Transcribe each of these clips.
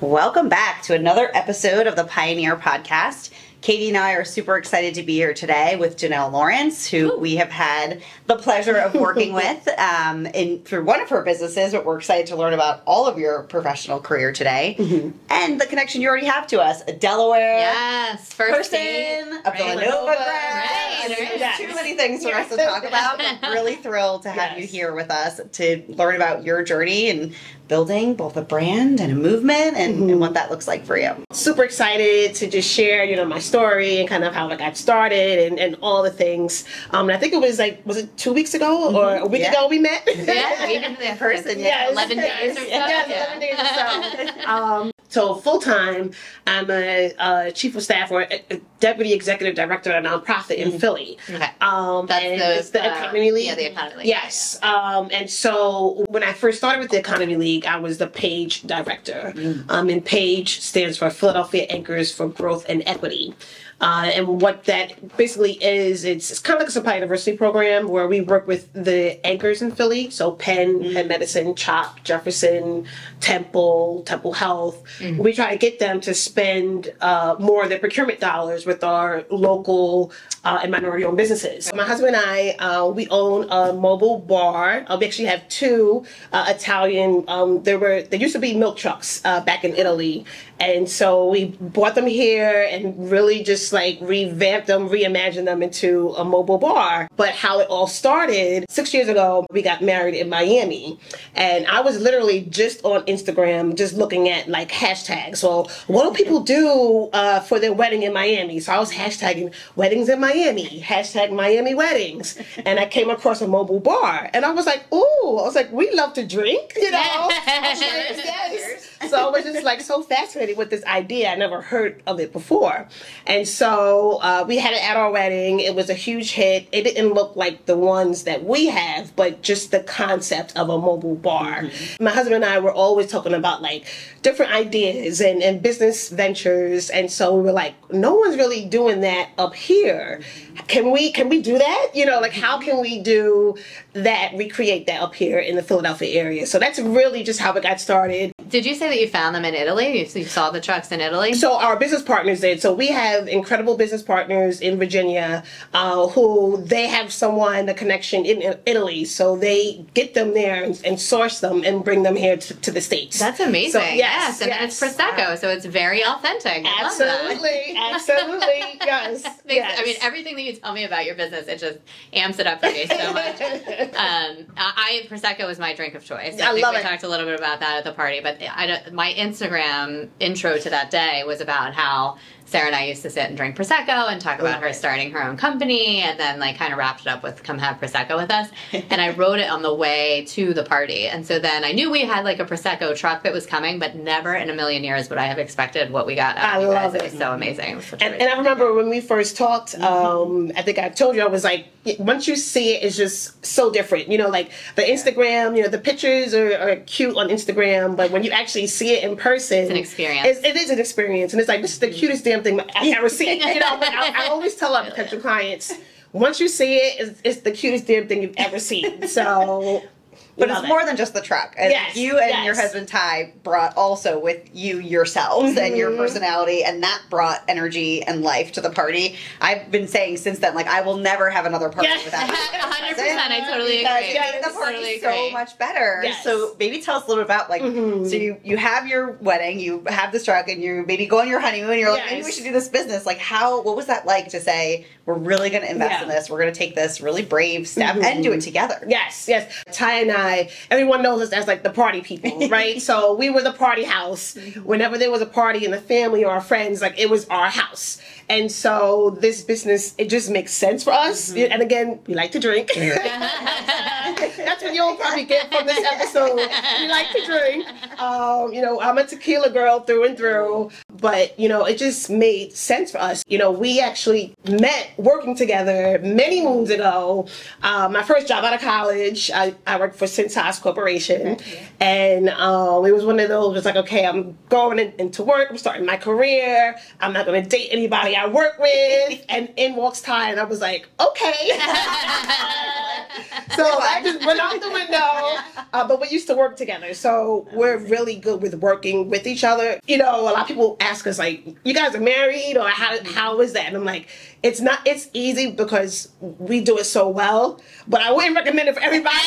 Welcome back to another episode of the Pioneer Podcast. Katie and I are super excited to be here today with J'nelle Lawrence, who we have had the pleasure of working with um, in through one of her businesses. But we're excited to learn about all of your professional career today Mm-hmm. and the connection you already have to us, a Delaware Yes, first person, a. Villanova grad. Right, There's too many things for us to talk about. But really thrilled to have you here with us to learn about your journey and building both a brand and a movement and, Mm-hmm. and what that looks like for you. super excited to just share, you know, my story and kind of how I got started and, and all the things. Um, and I think it was like, was it two weeks ago or a week Yeah. ago we met? Yeah, we did the person, Yes. 11 days or so. Yes, 11 days or so. um, so full time, I'm a, uh chief of staff or a, a deputy executive director at a nonprofit in Philly. Okay. Um, That's the, the uh, Economy League. Yeah, the Economy League. Yes. Um, and so when I first started with the Economy League, I was the PAGE director. Um, and PAGE stands for Philadelphia Anchors for Growth and Equity. Uh, and what that basically is, it's, it's kind of like a supply diversity program where we work with the anchors in Philly. So Penn, Penn Medicine, CHOP, Jefferson, Temple, Temple Health. We try to get them to spend uh, more of their procurement dollars with our local uh, and minority owned businesses. My husband and I, uh, we own a mobile bar. Uh, we actually have two uh, Italian. Um, there were there used to be milk trucks uh, back in Italy, and so we bought them here and really just like revamped them, reimagined them into a mobile bar. But how it all started six years ago, we got married in Miami, and I was literally just on Instagram, just looking at like hashtags. So what do people do uh, for their wedding in Miami? So I was hashtagging weddings in Miami, hashtag Miami weddings, and I came across a mobile bar, and I was like, ooh, I was like, we love to drink, you know. I was like, yes. So I was just like so fascinated with this idea. I never heard of it before, and so uh, we had it at our wedding. It was a huge hit. It didn't look like the ones that we have, but just the concept of a mobile bar. My husband and I were always talking about like different ideas and, and business ventures, and so we were like, no one's really doing that up here. Can we can we do that? You know, like how can we do that? Recreate that up here in the Philadelphia area. So that's really just how it got started. Did you say that you found them in Italy? You, you saw the trucks in Italy? So our business partners did. So we have incredible business partners in Virginia uh, who they have someone a connection in Italy, so they get them there and, and source them and bring them here to, to the states. That's amazing. So, yes, yes, and yes. it's prosecco, so it's very authentic. I. Absolutely, absolutely, yes. Makes- yes. I mean, everything that you tell me about your business, it just amps it up for me so much. um, I, I prosecco was my drink of choice. I think love we it. talked a little bit about that at the party, but I don't, my Instagram intro to that day was about how Sarah and I used to sit and drink prosecco and talk about her starting her own company, and then like kind of wrapped it up with "Come have prosecco with us." and I wrote it on the way to the party, and so then I knew we had like a prosecco truck that was coming, but never in a million years would I have expected what we got. Out I of love guys. it. It was so amazing. Was And, and I remember when we first talked, um, I think I told you I was like, once you see it, it's just so different. You know, like the Instagram, you know, the pictures are, are cute on Instagram, but when you actually see it in person, it's an experience. It's, it is an experience, and it's like this is the cutest damn thing I've ever seen. You know, but I, I always tell our potential clients, once you see it, it's, it's the cutest damn thing you've ever seen. So. But love it's it. more than just the truck. And Yes, you and yes. your husband Ty brought also with you yourselves and your Mm-hmm. personality, and that brought energy and life to the party. I've been saying since then, like I will never have another party Yes. without you. 100%, I totally because agree. made the party Totally so agree. much better. Yes. So maybe tell us a little bit about like Mhm. so you you have your wedding, you have this truck, and you maybe go on your honeymoon. You're like, maybe we should do this business. Like how? What was that like to say we're really going to invest in this? We're going to take this really brave step Mhm. and do it together. Yes, yes. Ty and I, everyone knows us as like the party people, right? so we were the party house. Mm-hmm. Whenever there was a party in the family or our friends, like it was our house. And so this business, it just makes sense for us. And again, we like to drink. That's what you'll probably get from this episode. We like to drink. Um, you know, I'm a tequila girl through and through. But, you know, it just made sense for us. You know, we actually met working together many moons ago. Uh, my first job out of college, I, I worked for Cintas Corporation. And um, it was one of those, it's like, okay, I'm going in, into work, I'm starting my career, I'm not going to date anybody I work with. and in walks Ty, and I was like, okay. so I just went out the window. Uh, but we used to work together, so we're really good with working with each other. You know, a lot of people ask us like, "You guys are married, or how how is that?" And I'm like, "It's not. It's easy because we do it so well, but I wouldn't recommend it for everybody."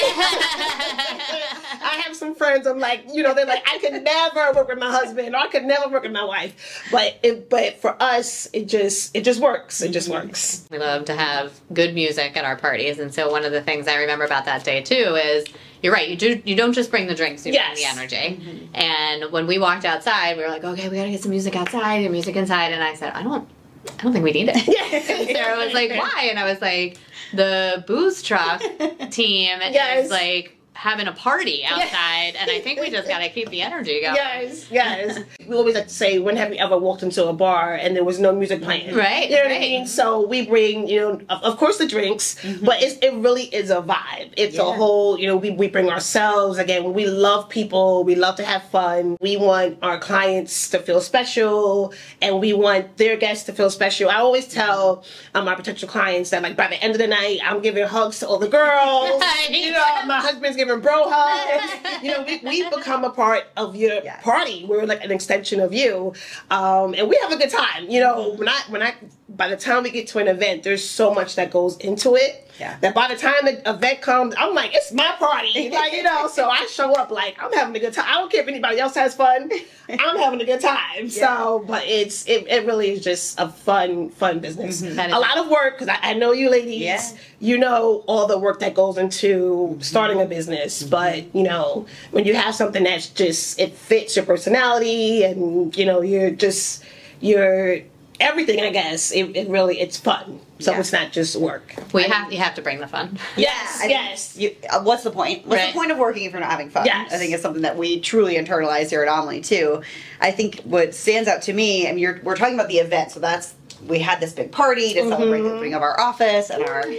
I have some friends. I'm like, you know, they're like, I could never work with my husband, or I could never work with my wife. But it, but for us, it just it just works. It just works. We love to have good music at our parties, and so one of the things I remember about that day too is you're right. You do you don't just bring the drinks, you Yes. bring the energy. Mm-hmm. And when we walked outside, we were like, okay, we gotta get some music outside, get music inside. And I said, I don't, I don't think we need it. And Sarah was like, why? And I was like, the booze truck team Yes. is like having a party outside, and I think we just gotta keep the energy going. Yes, yes. We always like to say, when have you ever walked into a bar and there was no music playing? Right, You know what I mean? So we bring, you know, of, of course the drinks, but it's, it really is a vibe. It's a Mm-hmm. Whole, you know, we, we bring ourselves. Again, we love people. We love to have fun. We want our clients to feel special and we want their guests to feel special. I always tell um, my potential clients that, like, by the end of the night, I'm giving hugs to all the girls. you know, my husband's giving bro hugs. you know, we, we become a part of your Yes. party. We're like an extension of you, um, and we have a good time. You know, when I when I by the time we get to an event, there's so much that goes into it. Yeah. That by the time the event comes, I'm like, it's my party. Like, you know, so I show up like I'm having a good time. I don't care if anybody else has fun. I'm having a good time. So, but it's it, it really is just a fun, fun business. Mm-hmm. Is- A lot of work because I, I know you ladies. Yeah. You know all the work that goes into starting a business, mm-hmm. but you know when you have something that's just it fits your personality and you know you're just you're everything. I guess it, it really it's fun. So Yeah. it's not just work. We have you have to bring the fun. Yes, I yes. You, uh, what's the point? What's Right. the point of working if you're not having fun? Yes. I think it's something that we truly internalize here at Omni too. I think what stands out to me, I mean, you're, we're talking about the event, so that's we had this big party to celebrate the opening of our office and our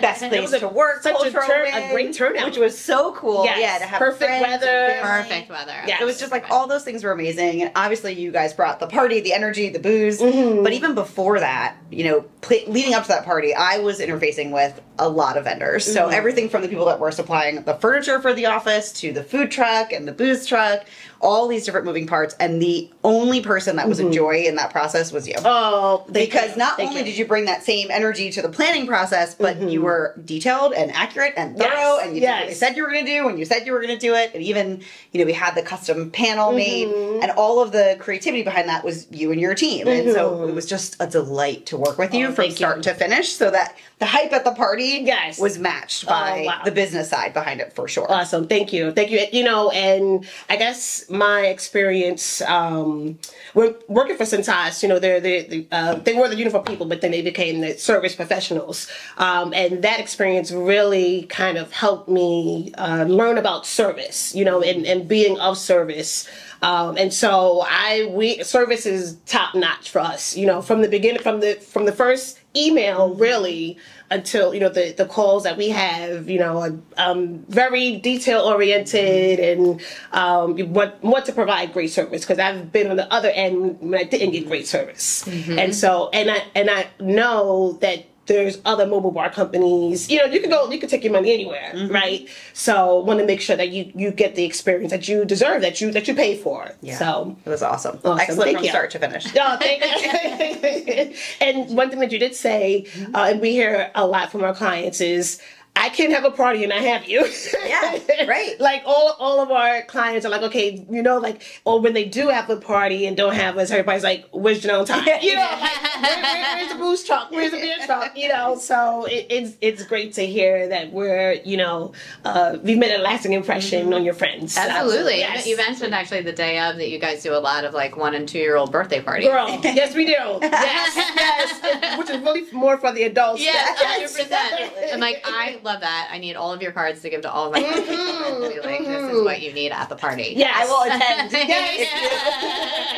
best place a- to work, such a cultural turn- a win, great turnout. which was so cool. Yes. Yeah, to have Perfect friends weather. Perfect weather. Yeah. It was just like all those things were amazing, and obviously you guys brought the party, the energy, the booze. Mm-hmm. But even before that, you know, pl- leading up to that party, I was interfacing with a lot of vendors. So Mm-hmm. everything from the people that were supplying the furniture for the office to the food truck and the booze truck, all these different moving parts, and the only person that was a joy in that process was you. Mm-hmm. Oh, because you. not Thank only you. did you bring that same energy to the planning process, but you were detailed and accurate and thorough, Yes, and you did what you yes. said you were going to do, and you said you were going to do it, and even you know we had the custom panel made, Mm-hmm. and all of the creativity behind that was you and your team, and so it was just a delight to work with you Mm-hmm. Oh, from start you. to finish, so that the hype at the party Yes. was matched by Oh, wow. the business side behind it for sure. Awesome. Thank you. Thank you. You know, and I guess my experience, um, we're working for Cintas, you know, they're, they they, uh, they were the uniform people, but then they became the service professionals. Um, and that experience really kind of helped me uh, learn about service, you know, and, and being of service. Um, and so I, we, service is top notch for us, you know, from the beginning, from the, from the first email really until you know the the calls that we have you know um very detail oriented and um want want to provide great service because I've been on the other end when I didn't get great service. And so and I and I know that there's other mobile bar companies you know you can go you can take your money anywhere right so want to make sure that you you get the experience that you deserve that you that you pay for Yeah. so it was awesome, Awesome. excellent Thank from you. start to finish. Oh, thank you. and one thing that you did say, uh, and we hear a lot from our clients, is I can't have a party and not have you. Yeah, right. like all all of our clients are like, okay, you know, like, or when they do have a party and don't have us, everybody's like, where's J'nelle time? You know, like, where, where- where's the booze truck? Where's the beer truck? You know, so it, it's it's great to hear that we're, you know, uh, we've made a lasting impression on your friends. Absolutely. Yes. You mentioned actually the day of that you guys do a lot of like one and two year old birthday parties. Girl, yes, we do. Yes, yes. Which is really more for the adults. Yes, Yes. hundred percent. And like I love that. I need all of your cards to give to all of my friends. and be like, this is what you need at the party. Yes. I will attend. Yes.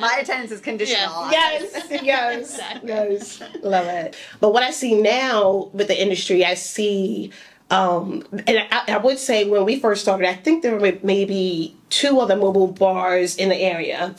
My attendance is conditional. Yes, yes, yes. Love it. But what I see now with the industry, I see, um, and I, I would say when we first started, I think there were maybe two other mobile bars in the area.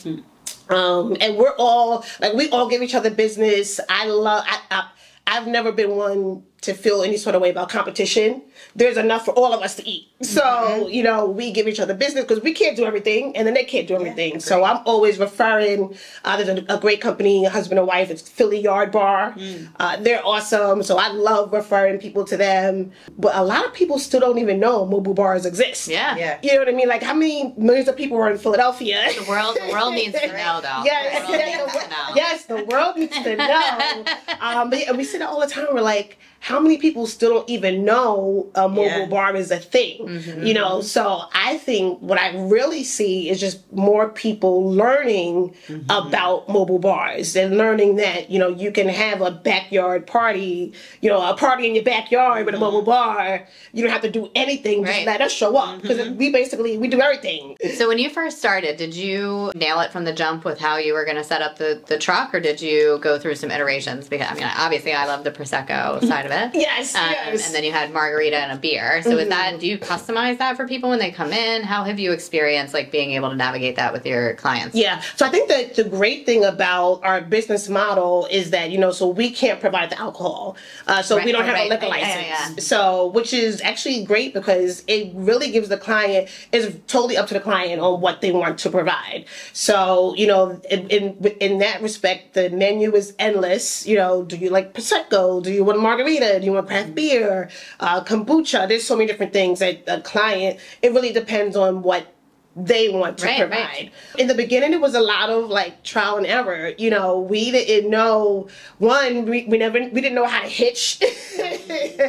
Um, and we're all like we all give each other business. I love. I, I, I've never been one to feel any sort of way about competition. There's enough for all of us to eat. So, Mm-hmm. you know, we give each other business because we can't do everything and then they can't do everything. so I'm always referring, uh, there's a, a great company, husband and wife, it's Philly Yard Bar. Mm. Uh, they're awesome. So I love referring people to them. But a lot of people still don't even know mobile bars exist. Yeah. Yeah. You know what I mean? Like how many millions of people are in Philadelphia? The world, the world needs to know, though. Yes, the world yes, needs the, yes, the world needs to know. Um, but yeah, we say that all the time. We're like, how many people still don't even know a mobile Yeah. bar is a thing? You mm-hmm. know, so I think what I really see is just more people learning mm-hmm. about mobile bars and learning that you know you can have a backyard party, you know, a party in your backyard with a mm-hmm. mobile bar. You don't have to do anything. Just Right. let us show up because we basically we do everything. So when you first started, did you nail it from the jump with how you were going to set up the, the truck, or did you go through some iterations? Because I mean, obviously, I love the prosecco side of it. Yes, Um, yes. And then you had margarita and a beer. So with that, do you customize that for people when they come in? How have you experienced like being able to navigate that with your clients? Yeah. So I think that the great thing about our business model is that, you know, so we can't provide the alcohol. Uh, so Right, we don't have right, a liquor license. yeah, yeah. So, which is actually great because it really gives the client, is totally up to the client on what they want to provide. So, you know, in, in, in that respect, the menu is endless. You know, do you like Prosecco? Do you want margarita? You want craft beer? Uh, kombucha? There's so many different things that a client, it really depends on what they want to Right, provide. right. In the beginning, it was a lot of like trial and error. You know, we didn't know one, we, we never we didn't know how to hitch.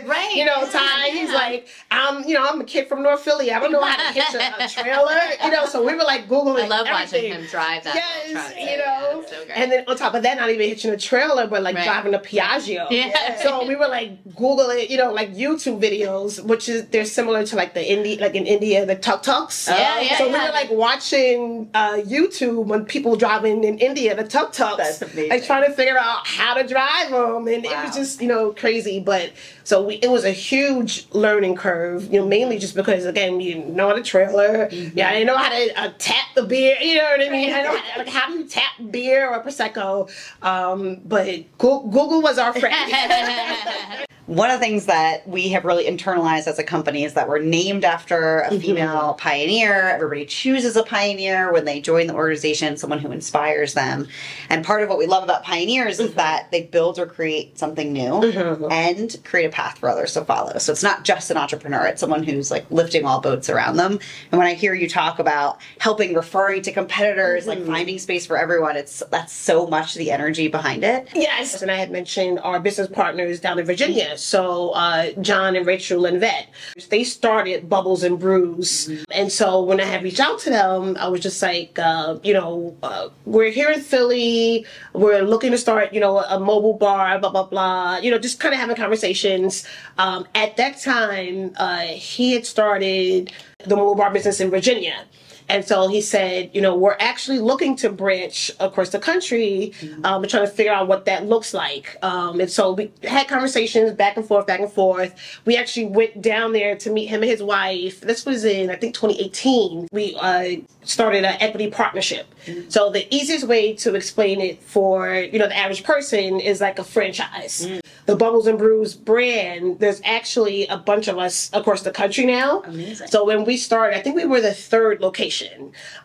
Right, You know, yeah, Ty, he's like, I'm you know, I'm a kid from North Philly. I don't know how to hitch a, a trailer. You know, so we were like Googling. I love watching everything. him drive that. Yes, truck. you know, it's so and then on top of that, not even hitching a trailer, but like Right. driving a Piaggio. Yeah. So we were like Googling, you know, like YouTube videos, which is they're similar to like the indie, like in India, the tuk tuks. Yeah, yeah, So yeah. were like watching uh, YouTube when people driving in India, the tuk tuks. Like trying to figure out how to drive them, and it was just you know crazy. But so we, it was a huge learning curve. You know, mainly just because again, you know how to trailer. Mm-hmm. Yeah, I didn't know how to uh, tap the beer. You know what I mean? I know how, like how do you tap beer or prosecco? Um, but Google was our friend. One of the things that we have really internalized as a company is that we're named after a mm-hmm. female pioneer. Everybody chooses a pioneer when they join the organization, someone who inspires them. And part of what we love about pioneers is mm-hmm. that they build or create something new mm-hmm. and create a path for others to follow. So it's not just an entrepreneur, it's someone who's like lifting all boats around them. And when I hear you talk about helping, referring to competitors, like finding space for everyone, it's that's so much the energy behind it. Yes, and I had mentioned our business partners down in Virginia. So uh, John and Rachel Linvet, they started Bubbles and Brews, and so when I had reached out to them, I was just like, uh, you know, uh, we're here in Philly, we're looking to start, you know, a mobile bar, blah blah blah. You know, just kind of having conversations. Um, at that time, uh, he had started the mobile bar business in Virginia. And so he said, you know, we're actually looking to branch across the country um, and trying to figure out what that looks like. Um, and so we had conversations back and forth, back and forth. We actually went down there to meet him and his wife. This was in, I think, 2018. We uh, started an equity partnership. So the easiest way to explain it for, you know, the average person is like a franchise. The Bubbles and Brews brand, there's actually a bunch of us across the country now. Amazing. So when we started, I think we were the third location.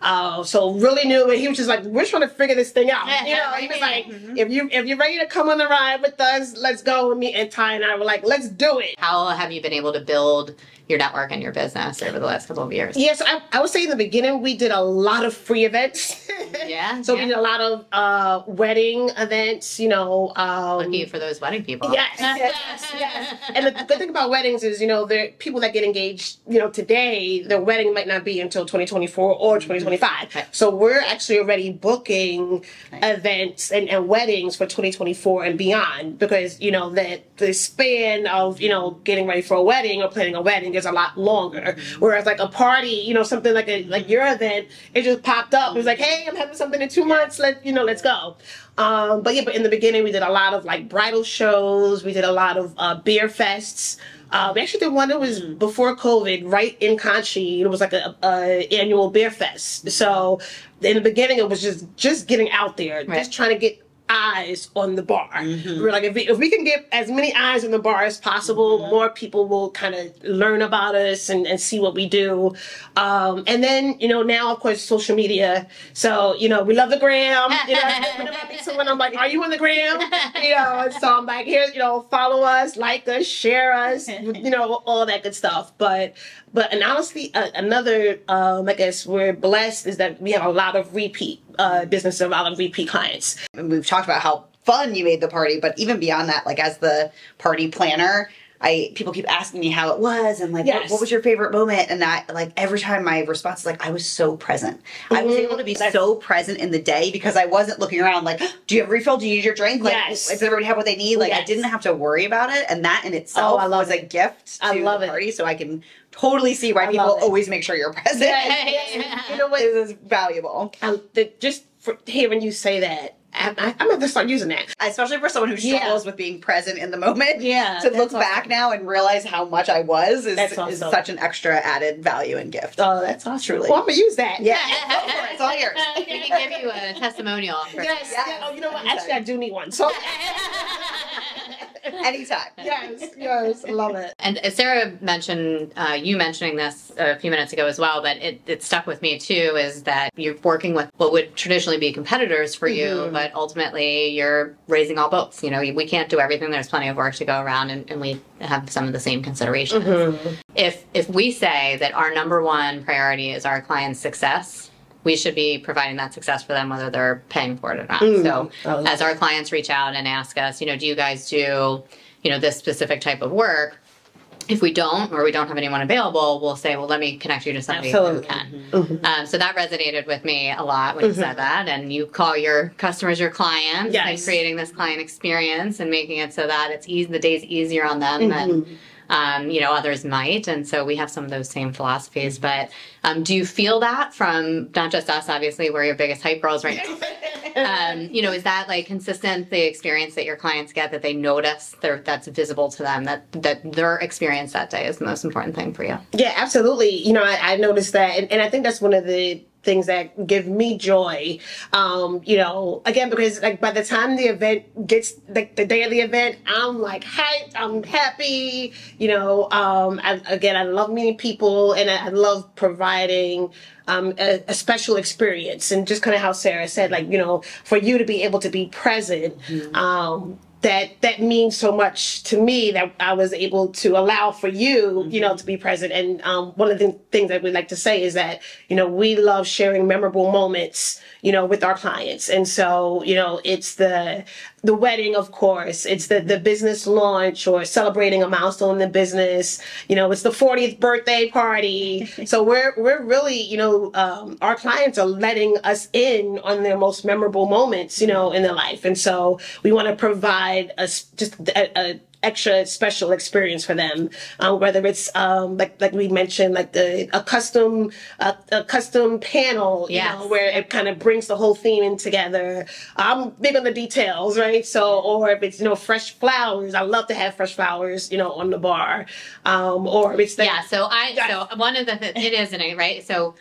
Uh, so really new, and he was just like, "We're trying to figure this thing out." You know, he was like, "If you if you're ready to come on the ride with us, let's go." And me and Ty and I were like, "Let's do it." How have you been able to build your network and your business over the last couple of years? Yes, I, I would say in the beginning we did a lot of free events. Yeah, so yeah. we did a lot of uh, wedding events. You know, um, Lucky for those wedding people. Yes, yes, yes. And the good thing about weddings is, you know, there people that get engaged, you know, today, their wedding might not be until 2024 or 2025. Right. So we're actually already booking events and, and weddings for 2024 and beyond because, you know, that the span of, you know, getting ready for a wedding or planning a wedding is a lot longer. Whereas like a party, you know, something like a like your event, it just popped up. It was like, hey, I'm having something in two months. Let you know, let's go. Um, but yeah, but in the beginning we did a lot of like bridal shows. We did a lot of uh, beer fests. Uh, we actually did one that was before COVID, right in Conshy. It was like a, a annual beer fest. So in the beginning, it was just just getting out there, Right. just trying to get eyes on the bar. We're like, if we, if we can get as many eyes on the bar as possible, more people will kind of learn about us and, and see what we do. Um, and then, you know, now, of course, social media. So, you know, we love the gram. You know, whenever I meet someone, I'm like, are you on the gram? You know, so I'm like, here, you know, follow us, like us, share us, you know, all that good stuff. But, but, and honestly, uh, another, um, I guess we're blessed is that we have a lot of repeat uh, business, of repeat clients. And we've talked about how fun you made the party, but even beyond that, like as the party planner, I people keep asking me how it was and like what, Yes. what was your favorite moment and that like every time my response is like I was so present. I was Mhm. able to be That's- so present in the day because I wasn't looking around like do you have a refill? Do you need your drink? Like Yes. does everybody have what they need? Like I didn't have to worry about it and that in itself Oh, I love was a gift to I love the it. party so I can totally see why I people always make sure you're present. You know what is valuable. Um, the, just for hearing you say that, I, I, I'm gonna have start using that. especially for someone who Yeah. struggles with being present in the moment. Yeah, to look that's back now and realize how much I was is, That's is awesome. such an extra added value and gift. Oh, that's awesome. Truly. Well, I'm gonna use that. yeah, go for it. It's all yours. we can give you a testimonial. For Yes. Yes. yeah. Oh, you know what? Actually, I do need one. So Anytime. yes, yes, love it. And Sarah mentioned, uh, you mentioning this a few minutes ago as well, but it, it stuck with me too is that you're working with what would traditionally be competitors for you, Mhm. but ultimately you're raising all boats. You know, we can't do everything. There's plenty of work to go around, and, and we have some of the same considerations. Mm-hmm. If, if we say that our number one priority is our client's success, we should be providing that success for them whether they're paying for it or not. Mm. So I as our clients reach out and ask us, you know, do you guys do, you know, this specific type of work? If we don't, or we don't have anyone available, we'll say, well, let me connect you to somebody Absolutely. who can. Um, so that resonated with me a lot when you said that. And you call your customers your clients and creating this client experience and making it so that it's easy, the day's easier on them than um, you know others might. And so we have some of those same philosophies. But um, do you feel that from not just us, obviously, we're your biggest hype girls right now. um, you know, is that like consistent the experience that your clients get that they notice they're, that's visible to them that that their experience that day is the most important thing for you? Yeah, absolutely. You know, I, I noticed that, and, and I think that's one of the things that give me joy. Um, you know, again, because like by the time the event gets like the day of the event, I'm like hyped, I'm happy. You know, um, I, again, I love meeting people, and I, I love providing. Um, a, a special experience and just kind of how Sarah said, like, you know, for you to be able to be present, um, that that means so much to me that I was able to allow for you, you know, to be present. And um, one of the things that we like to say is that you know we love sharing memorable moments, you know, with our clients. And so you know, it's the the wedding, of course, it's the the business launch or celebrating a milestone in the business. You know, it's the 40th birthday party. so we're we're really, you know, um, our clients are letting us in on their most memorable moments, you know, in their life. And so we want to provide us just a, a extra special experience for them. Um, whether it's um, like like we mentioned like the a custom a, a custom panel you Yes. know where it kind of brings the whole theme in together. I'm big on the details right? So or if it's you know fresh flowers i love to have fresh flowers you know on the bar. Um, or if it's the, Yeah, so I so one of the th- it is isn't it right? So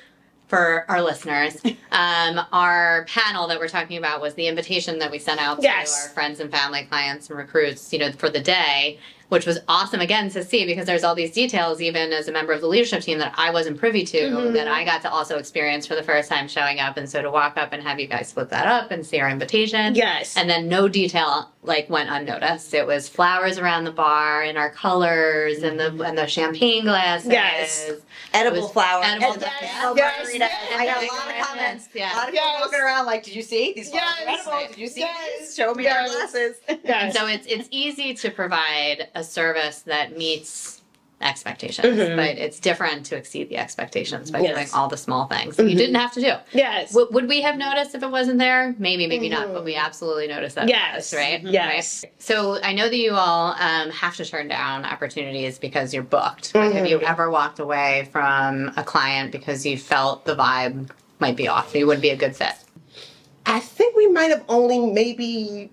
for our listeners, um, our panel that we're talking about was the invitation that we sent out to Yes. our friends and family, clients and recruits, you know, for the day, which was awesome again to see because there's all these details, even as a member of the leadership team that I wasn't privy to, Mm-hmm. that I got to also experience for the first time showing up, and so to walk up and have you guys split that up and see our invitation, yes and then no detail like went unnoticed. It was flowers around the bar and our colors and the and the champagne glasses. Yes. Edible flowers. edible- edible yes, margaritas. yes, I got a lot of comments. Yeah. A lot of people Yes. walking around like, did you see these flowers Yes. edible? Did you see Yes. these? Show me Yes. your glasses. yes So it's it's easy to provide a service that meets expectations, Mhm. but it's different to exceed the expectations by Yes. doing all the small things that you didn't have to do. yes W- would we have noticed if it wasn't there? Maybe, maybe not, but we absolutely noticed that. Yes. was, right? Yes. Right? So I know that you all um, have to turn down opportunities because you're booked. But have you Mhm. ever walked away from a client because you felt the vibe might be off? You wouldn't be a good fit. I think we might have only maybe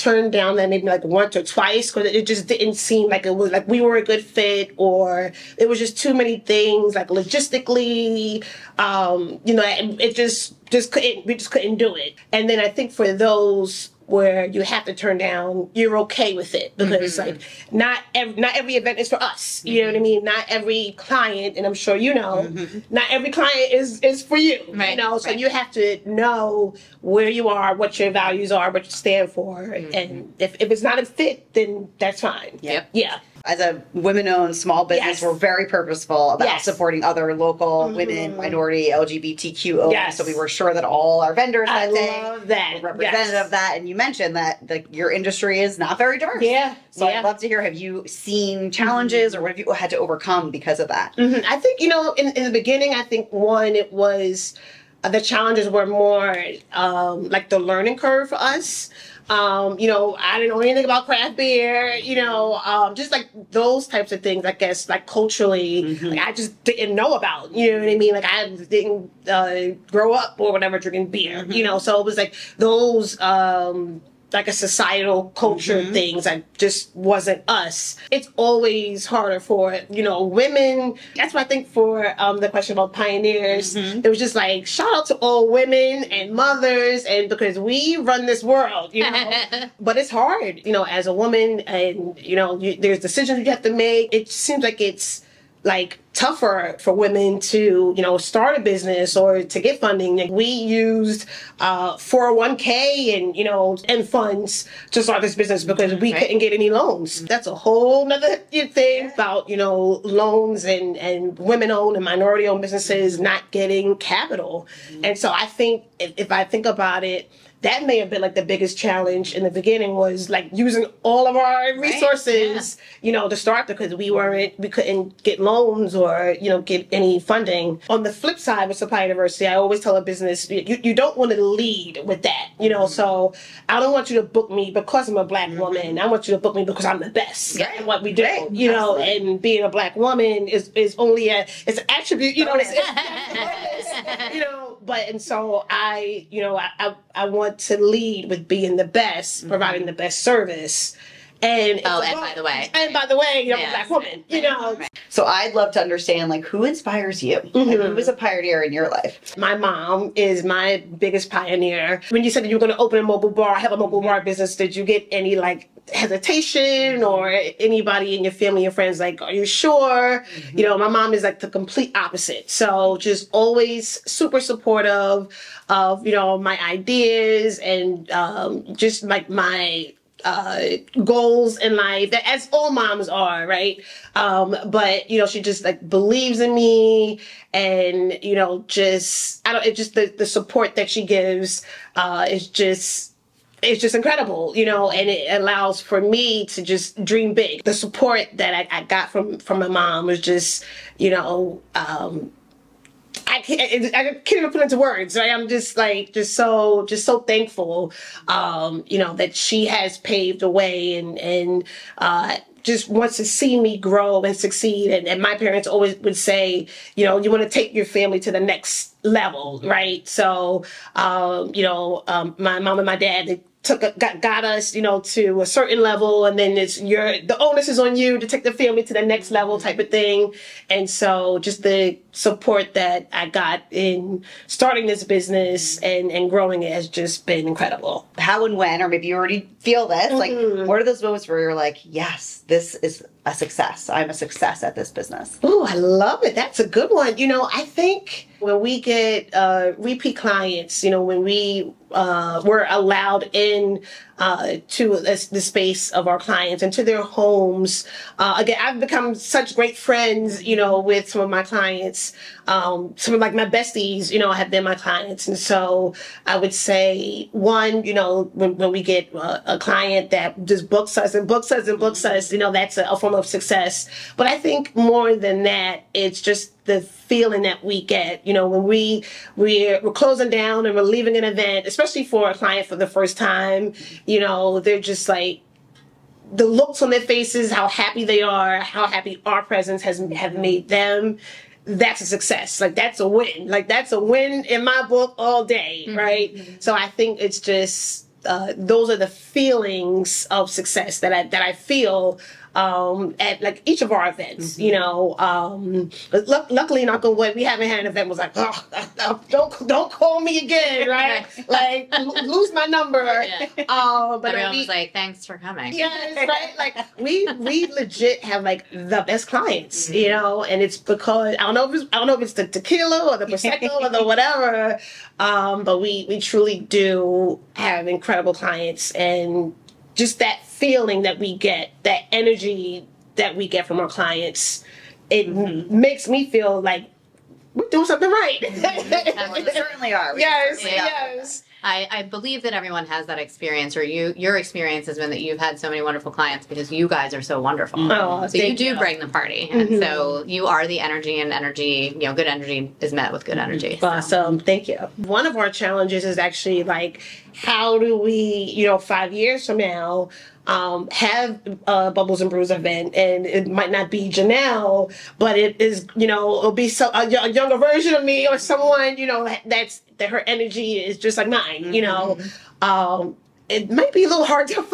turned down that maybe like once or twice because it just didn't seem like it was like we were a good fit or it was just too many things like logistically um you know it, it just just couldn't we just couldn't do it. And then I think for those where you have to turn down, you're okay with it because Mm-hmm. like not every not every event is for us. You know what I mean? Not every client, and I'm sure you know, not every client is is for you. You Mm-hmm. Right, know, so right. you have to know where you are, what your values are, what you stand for, Mm-hmm. and if, if it's not a fit, then that's fine. Yep. Yeah. As a women-owned small business, Yes. we're very purposeful about Yes. Mm-hmm. supporting other local women, minority, LGBTQ owned. Yes. So we were sure that all our vendors I that day love that. were representative Yes. of that. And you mentioned that the, your industry is not very diverse. Yeah. So yeah. I'd love to hear: Have you seen challenges, or what have you had to overcome because of that? Mhm. I think you know in, in the beginning. I think one it was uh, the challenges were more um, like the learning curve for us. Um, you know, I didn't know anything about craft beer. You know, um, just like those types of things. I guess like culturally, like, I just didn't know about. You know what I mean? Like I didn't uh, grow up or whatever drinking beer. You know, so it was like those. Um, like a societal culture things that just wasn't us. It's always harder for, you know, women. That's why I think for um, the question about pioneers, it was just like shout out to all women and mothers and because we run this world, you know. but it's hard, you know, as a woman and, you know, you, there's decisions you have to make. It seems like it's like tougher for women to you know start a business or to get funding. Like, we used uh 401k and you know and funds to start this business because we Right. couldn't get any loans. That's a whole nother thing about you know loans and and women owned and minority owned businesses not getting capital. And so i think if, if i think about it that may have been like the biggest challenge in the beginning was like using all of our resources you know to start because we weren't we couldn't get loans or you know get any funding. On the flip side with supply diversity i always tell a business you, you don't want to lead with that you know? Mm-hmm. So i don't want you to book me because i'm a black mm-hmm. woman. I want you to book me because i'm the best Yeah. at what we do Right. you know? And being a black woman is is only a it's an attribute you know? It's, it's, you know? But and so i you know I, I i want to lead with being the best mm-hmm. providing the best service and Oh, and by the way. and by the way you're Yes. a black woman you know So I'd love to understand like who inspires you. Mm-hmm. who is a pioneer in your life? my mom is my biggest pioneer when you said that you were going to open a mobile bar have a mobile bar business did you get any like hesitation or anybody in your family and friends like are you sure you know my mom is like the complete opposite so just always super supportive of you know my ideas and um, just like my uh, goals in life, that as all moms are, right? Um, but you know, she just like believes in me, and you know, just I don't. It just the the support that she gives uh, is just it's just incredible, you know, and it allows for me to just dream big. The support that I, I got from from my mom was just, you know, um, I can't, I can't even put into words. Right? I'm just like, just so, just so thankful, um, you know, that she has paved the way and, and, uh, just wants to see me grow and succeed. And, and my parents always would say, you know, you want to take your family to the next level, right? So, um, you know, um, my mom and my dad, took got, got us you know to a certain level and then it's your the onus is on you to take the family to the next level type of thing and so just the support that i got in starting this business and and growing it has just been incredible How and when, or maybe you already feel this, like Mm-hmm. what are those moments where you're like, yes, this is a success. I'm a success at this business. Oh, I love it. That's a good one. You know, I think when we get uh, repeat clients, you know, when we uh, we're allowed in uh, to the space of our clients and to their homes. Uh, again, I've become such great friends, you know, with some of my clients. Um, some of like my besties, you know, have been my clients, and so I would say one, you know, when, when we get uh, a client that just books us and books us and books us, you know, that's a, a form of success. But I think more than that, it's just the feeling that we get, you know, when we we're, we're closing down and we're leaving an event, especially for a client for the first time, you know, they're just like the looks on their faces, how happy they are, how happy our presence has have made them. That's a success. Like that's a win. Like that's a win in my book all day, right? So I think it's just uh, those are the feelings of success that I that I feel um, at like each of our events. You know, um, luck luckily, knock on wood, we haven't had an event was like, oh, don't don't call me again, right? like l- lose my number. Yeah. Um, but Everyone we, was like, "Thanks for coming." Yes, right. Like we we legit have like the best clients, you know, and it's because I don't know if it's I don't know if it's the tequila or the prosecco or the whatever, um, but we we truly do have incredible clients, and just that feeling that we get, that energy that we get from our clients, it m- makes me feel like we're doing something right. We certainly are. We yes, certainly are. yes. I, I believe that everyone has that experience, or you your experience has been that you've had so many wonderful clients because you guys are so wonderful. Mm-hmm. Oh, so you do you. bring the party, and mm-hmm. so you are the energy, and energy, you know, good energy is met with good energy. So. Awesome. Thank you. One of our challenges is actually like, how do we, you know, five years from now, um, have a Bubbles and Brews event, and it might not be J'nelle, but it is, you know, it'll be so, a, a younger version of me or someone, you know, that's that her energy is just like mine, you know. Um, it might be a little hard to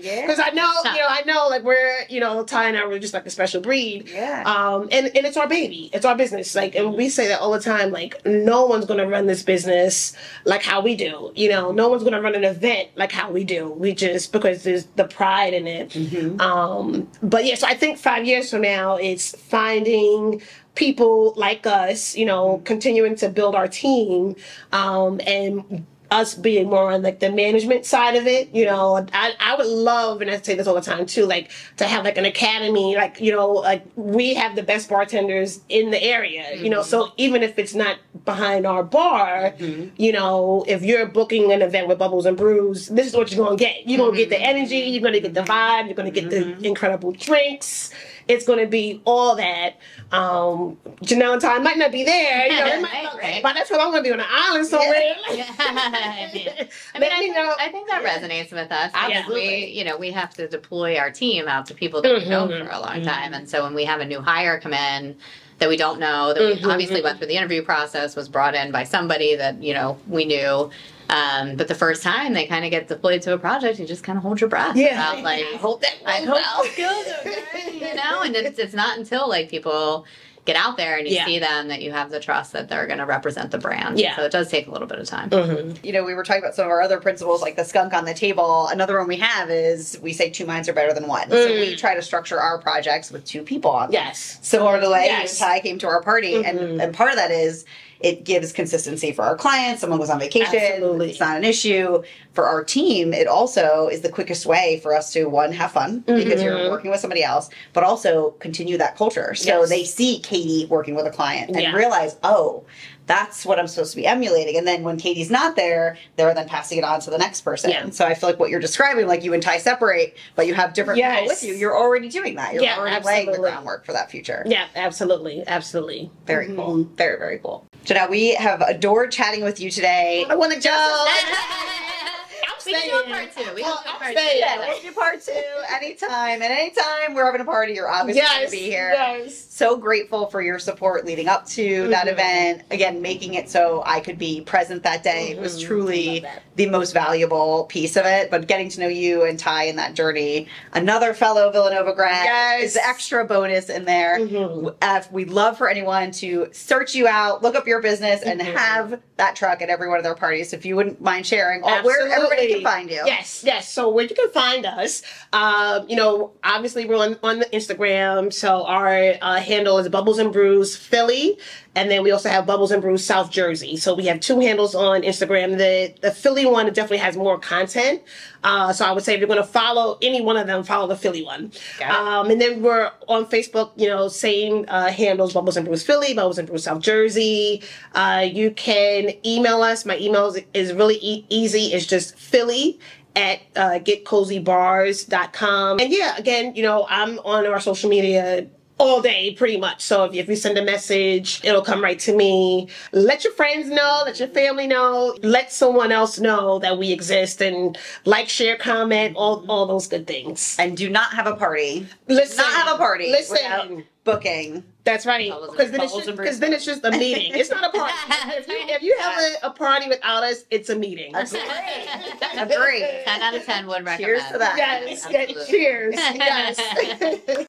Yeah. because I know, you know, I know, like we're, you know, Ty and I were just like a special breed. Yeah. Um, and and it's our baby, it's our business. Like, and we say that all the time. Like, no one's gonna run this business like how we do. You know, no one's gonna run an event like how we do. We just because there's the pride in it. Um, but yeah, so I think five years from now, it's finding people like us. You know, continuing to build our team, um, and us being more on like the management side of it, you know, I, I would love, and I say this all the time too, like to have like an academy, like, you know, like we have the best bartenders in the area, you know, so mm-hmm. even if it's not behind our bar, mm-hmm. you know, if you're booking an event with Bubbles and Brews, this is what you're going to get. You're going to get the mm-hmm. energy, you're going to get the vibe, you're going to get the incredible drinks. It's going to be all that. Um, J'nelle and Ty might not be there, you know, might, Right, right. but that's what I'm going to be on an island somewhere. Yeah. I mean, I, mean, I, know. I think that resonates with us. Absolutely. We, you know, we have to deploy our team out to people that we've known Mhm. for a long time, and so when we have a new hire come in that we don't know, that we Mhm. obviously went through the interview process, was brought in by somebody that you know we knew. Um, but the first time they kind of get deployed to a project, you just kind of hold your breath. Yeah. about, like I hope that I hope well. it's good, okay? you know, and it's, it's not until like people get out there and you Yeah. see them that you have the trust that they're going to represent the brand. Yeah. So it does take a little bit of time. Mhm. you know, we were talking about some of our other principles, like the skunk on the table. Another one we have is we say two minds are better than one. So Mm. we try to structure our projects with two people on them. Yes. Similar to like Yes. Ty came to our party, and, Mhm. and part of that is it gives consistency for our clients. Someone was on vacation, Absolutely. it's not an issue. For our team, it also is the quickest way for us to one have fun because you're Mhm. working with somebody else, but also continue that culture. So Yes. they see Katie working with a client and Yeah. realize, oh, that's what I'm supposed to be emulating. And then when Katie's not there, they're then passing it on to the next person. Yeah. So I feel like what you're describing, like you and Ty separate, but you have different people with you, you're already doing that. You're Yeah, already laying the absolutely. groundwork for that future. Yeah, absolutely. Absolutely. Very Mhm. cool. Very, very cool. J'nelle, we have adored chatting with you today. I want to go. We can do a part two. We can do a part two. Yeah, we'll do part two anytime. And anytime we're having a party, you're obviously going to be here. Yes. So grateful for your support leading up to that Mhm. event. Again, making it so I could be present that day It was truly the most valuable piece of it. But getting to know you and Ty in that journey, another fellow Villanova grad, Yes. is the extra bonus in there. Mhm. Uh, we'd love for anyone to search you out, look up your business, and Mhm. have that truck at every one of their parties. If you wouldn't mind sharing all, where everybody can Absolutely. find you. Yes, yes. So where you can find us, um, you know, obviously we're on, on the Instagram. So our uh, handle is Bubbles and Brews Philly, and then we also have Bubbles and Brews South Jersey. So we have two handles on Instagram. The the Philly one definitely has more content. Uh, so I would say if you're going to follow any one of them, follow the Philly one. Um, and then we're on Facebook. You know, same uh, handles: Bubbles and Brews Philly, Bubbles and Brews South Jersey. Uh, you can email us. My email is, really e- easy. It's just Philly at uh, getcozybars.com. And yeah, again, you know, I'm on our social media all day pretty much. So if, if you send a message, it'll come right to me. Let your friends know, let your family know, let someone else know that we exist and like, share, comment, all, all those good things. And do not have a party. Listen, not have a party Listen, without booking. that's right. Because then, it's bubbles just- and brews. 'cause then it's just a meeting. It's not a party. if, you, if you have a, a party without us, it's a meeting. Agree. Agree. 10 out of 10 would recommend. Cheers to that. Yes, Absolutely. cheers. Yes.